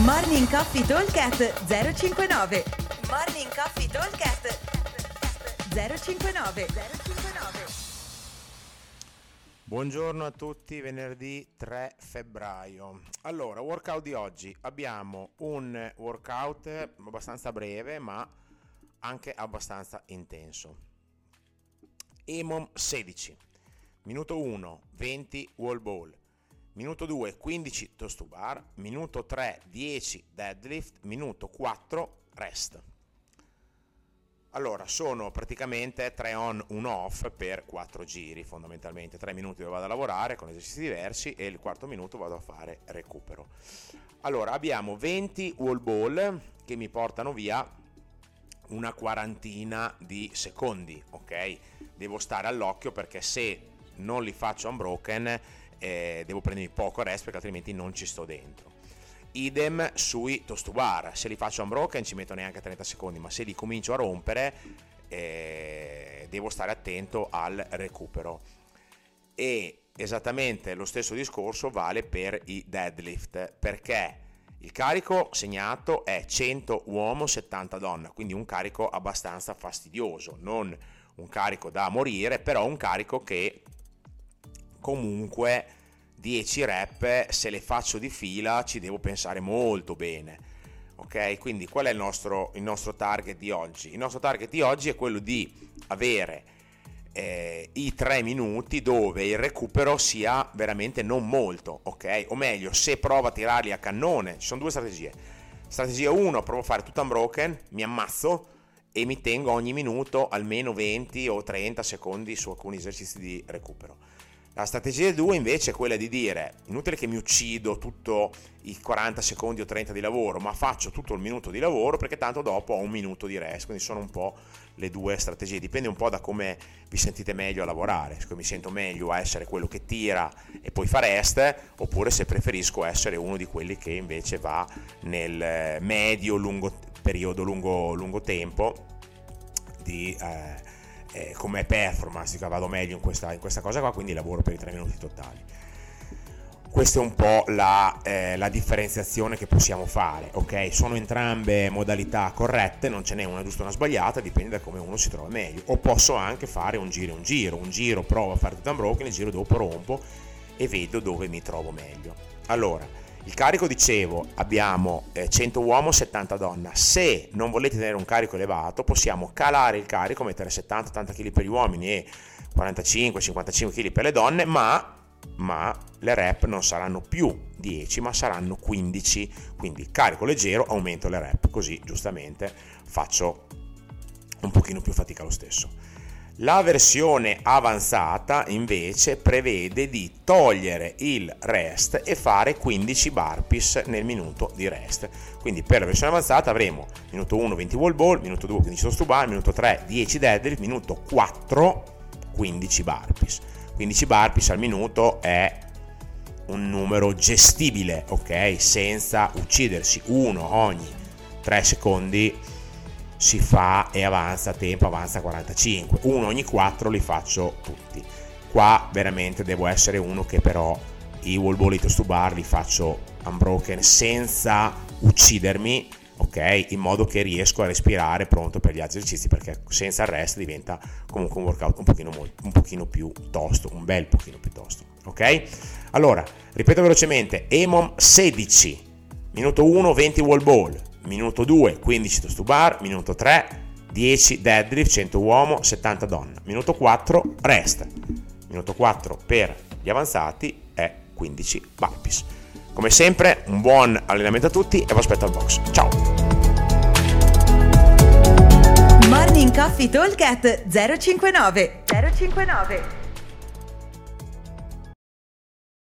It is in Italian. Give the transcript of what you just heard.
Morning Coffee Talkcast 059 Morning Coffee Talkcast 059 059 Buongiorno a tutti, venerdì 3 febbraio. Allora, workout di oggi. Abbiamo un workout abbastanza breve ma anche abbastanza intenso. EMOM 16, minuto 1, 20 wall ball, minuto 2 15 toast to bar, minuto 3 10 deadlift, minuto 4 rest. Allora, sono praticamente 3 on, 1 off per 4 giri fondamentalmente, 3 minuti dove vado a lavorare con esercizi diversi e il quarto minuto vado a fare recupero. Allora, abbiamo 20 wall ball che mi portano via una quarantina di secondi, ok? Devo stare all'occhio perché se non li faccio unbroken eh, devo prendermi poco rest perché altrimenti non ci sto dentro. Idem sui toast to bar, se li faccio unbroken ci metto neanche 30 secondi, ma se li comincio a rompere eh, devo stare attento al recupero. E esattamente lo stesso discorso vale per i deadlift, perché il carico segnato è 100 uomo, 70 donna, quindi un carico abbastanza fastidioso, non un carico da morire, però un carico che comunque 10 rep se le faccio di fila ci devo pensare molto bene. Ok, quindi qual è il nostro, il nostro target di oggi? Il nostro target di oggi è quello di avere eh, i 3 minuti dove il recupero sia veramente non molto, ok? O meglio, se provo a tirarli a cannone, ci sono due strategie. Strategia 1, provo a fare tutto unbroken, mi ammazzo e mi tengo ogni minuto almeno 20 o 30 secondi su alcuni esercizi di recupero. La strategia 2 invece è quella di dire, inutile che mi uccido tutto i 40 secondi o 30 di lavoro, ma faccio tutto il minuto di lavoro perché tanto dopo ho un minuto di rest, quindi sono un po' le due strategie, dipende un po' da come vi sentite meglio a lavorare, se mi sento meglio a essere quello che tira e poi fa rest, oppure se preferisco essere uno di quelli che invece va nel medio-lungo periodo, lungo, lungo tempo di... Eh, eh, come performance, dico, vado meglio in questa, in questa, cosa qua, quindi lavoro per i 3 minuti totali. Questa è un po' la, eh, la, differenziazione che possiamo fare, ok? Sono entrambe modalità corrette, non ce n'è una giusta o una sbagliata, dipende da come uno si trova meglio. O posso anche fare un giro e un giro, un giro provo a fare tutto unbroken, il giro dopo rompo e vedo dove mi trovo meglio. Allora, il carico dicevo abbiamo eh, 100 uomo, 70 donna. Se non volete tenere un carico elevato, possiamo calare il carico, mettere 70-80 kg per gli uomini e 45-55 kg per le donne, ma, ma le rep non saranno più 10, ma saranno 15. Quindi carico leggero, aumento le rep, così giustamente faccio un pochino più fatica lo stesso. La versione avanzata invece prevede di togliere il rest e fare 15 burpees nel minuto di rest. Quindi per la versione avanzata avremo minuto 1 20 wall ball, minuto 2 15 toast to bar, minuto 3 10 deadlift, minuto 4 15 burpees. 15 burpees al minuto è un numero gestibile, ok? Senza uccidersi uno ogni 3 secondi si fa e avanza tempo, avanza 45. Uno ogni 4 li faccio tutti. Qua veramente devo essere uno che però i wall ball to bar li faccio unbroken senza uccidermi, ok? In modo che riesco a respirare pronto per gli altri esercizi perché senza il rest diventa comunque un workout un pochino, un pochino più tosto, un bel pochino più tosto, ok? Allora, ripeto velocemente, EMOM 16, minuto 1 20 wall ball, minuto 2 15 toast to bar, minuto 3 10 deadlift, 100 uomo, 70 donna, minuto 4 rest, minuto 4 per gli avanzati è 15 burpees. Come sempre un buon allenamento a tutti e vi aspetto al box. Ciao! Morning Coffee Talk 059 059